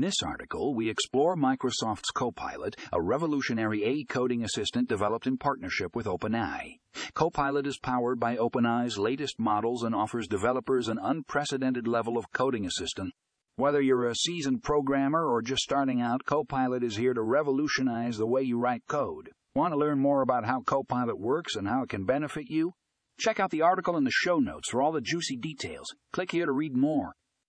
In this article, we explore Microsoft's Copilot, a revolutionary AI coding assistant developed in partnership with OpenAI. Copilot is powered by OpenAI's latest models and offers developers an unprecedented level of coding assistance. Whether you're a seasoned programmer or just starting out, Copilot is here to revolutionize the way you write code. Want to learn more about how Copilot works and how it can benefit you? Check out the article in the show notes for all the juicy details. Click here to read more.